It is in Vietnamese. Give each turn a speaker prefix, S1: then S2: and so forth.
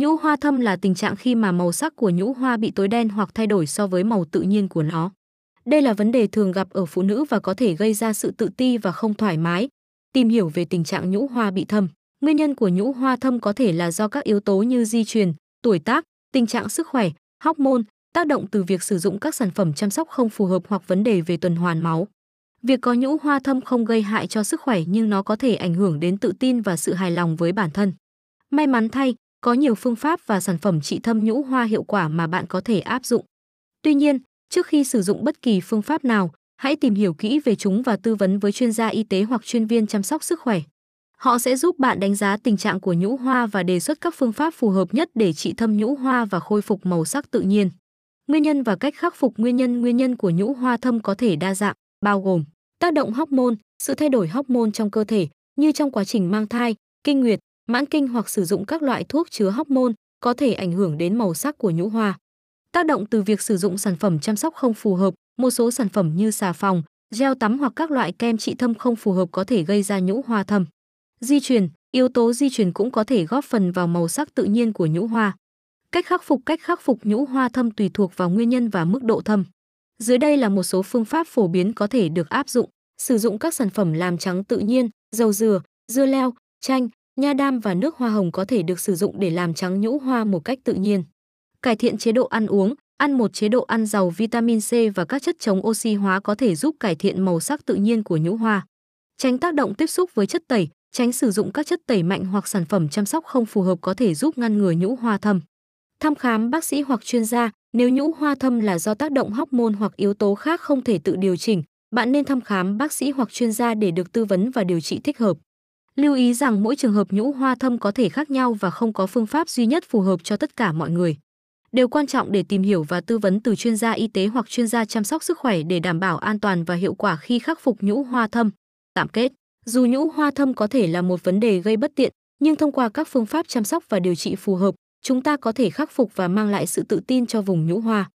S1: Nhũ hoa thâm là tình trạng khi mà màu sắc của nhũ hoa bị tối đen hoặc thay đổi so với màu tự nhiên của nó. Đây là vấn đề thường gặp ở phụ nữ và có thể gây ra sự tự ti và không thoải mái. Tìm hiểu về tình trạng nhũ hoa bị thâm. Nguyên nhân của nhũ hoa thâm có thể là do các yếu tố như di truyền, tuổi tác, tình trạng sức khỏe, hormone, tác động từ việc sử dụng các sản phẩm chăm sóc không phù hợp hoặc vấn đề về tuần hoàn máu. Việc có nhũ hoa thâm không gây hại cho sức khỏe nhưng nó có thể ảnh hưởng đến tự tin và sự hài lòng với bản thân. May mắn thay, có nhiều phương pháp và sản phẩm trị thâm nhũ hoa hiệu quả mà bạn có thể áp dụng. Tuy nhiên, trước khi sử dụng bất kỳ phương pháp nào, hãy tìm hiểu kỹ về chúng và tư vấn với chuyên gia y tế hoặc chuyên viên chăm sóc sức khỏe. Họ sẽ giúp bạn đánh giá tình trạng của nhũ hoa và đề xuất các phương pháp phù hợp nhất để trị thâm nhũ hoa và khôi phục màu sắc tự nhiên. Nguyên nhân và cách khắc phục nguyên nhân nguyên nhân của nhũ hoa thâm có thể đa dạng, bao gồm tác động hormone, sự thay đổi hormone trong cơ thể như trong quá trình mang thai, kinh nguyệt, mãn kinh hoặc sử dụng các loại thuốc chứa hormone có thể ảnh hưởng đến màu sắc của nhũ hoa. Tác động từ việc sử dụng sản phẩm chăm sóc không phù hợp, một số sản phẩm như xà phòng, gel tắm hoặc các loại kem trị thâm không phù hợp có thể gây ra nhũ hoa thâm. Di truyền, yếu tố di truyền cũng có thể góp phần vào màu sắc tự nhiên của nhũ hoa. Cách khắc phục cách khắc phục nhũ hoa thâm tùy thuộc vào nguyên nhân và mức độ thâm. Dưới đây là một số phương pháp phổ biến có thể được áp dụng. Sử dụng các sản phẩm làm trắng tự nhiên, dầu dừa, dưa leo, chanh, nha đam và nước hoa hồng có thể được sử dụng để làm trắng nhũ hoa một cách tự nhiên. Cải thiện chế độ ăn uống, ăn một chế độ ăn giàu vitamin C và các chất chống oxy hóa có thể giúp cải thiện màu sắc tự nhiên của nhũ hoa. Tránh tác động tiếp xúc với chất tẩy, tránh sử dụng các chất tẩy mạnh hoặc sản phẩm chăm sóc không phù hợp có thể giúp ngăn ngừa nhũ hoa thâm. Thăm khám bác sĩ hoặc chuyên gia, nếu nhũ hoa thâm là do tác động hormone hoặc yếu tố khác không thể tự điều chỉnh, bạn nên thăm khám bác sĩ hoặc chuyên gia để được tư vấn và điều trị thích hợp. Lưu ý rằng mỗi trường hợp nhũ hoa thâm có thể khác nhau và không có phương pháp duy nhất phù hợp cho tất cả mọi người. Điều quan trọng để tìm hiểu và tư vấn từ chuyên gia y tế hoặc chuyên gia chăm sóc sức khỏe để đảm bảo an toàn và hiệu quả khi khắc phục nhũ hoa thâm. Tạm kết, dù nhũ hoa thâm có thể là một vấn đề gây bất tiện, nhưng thông qua các phương pháp chăm sóc và điều trị phù hợp, chúng ta có thể khắc phục và mang lại sự tự tin cho vùng nhũ hoa.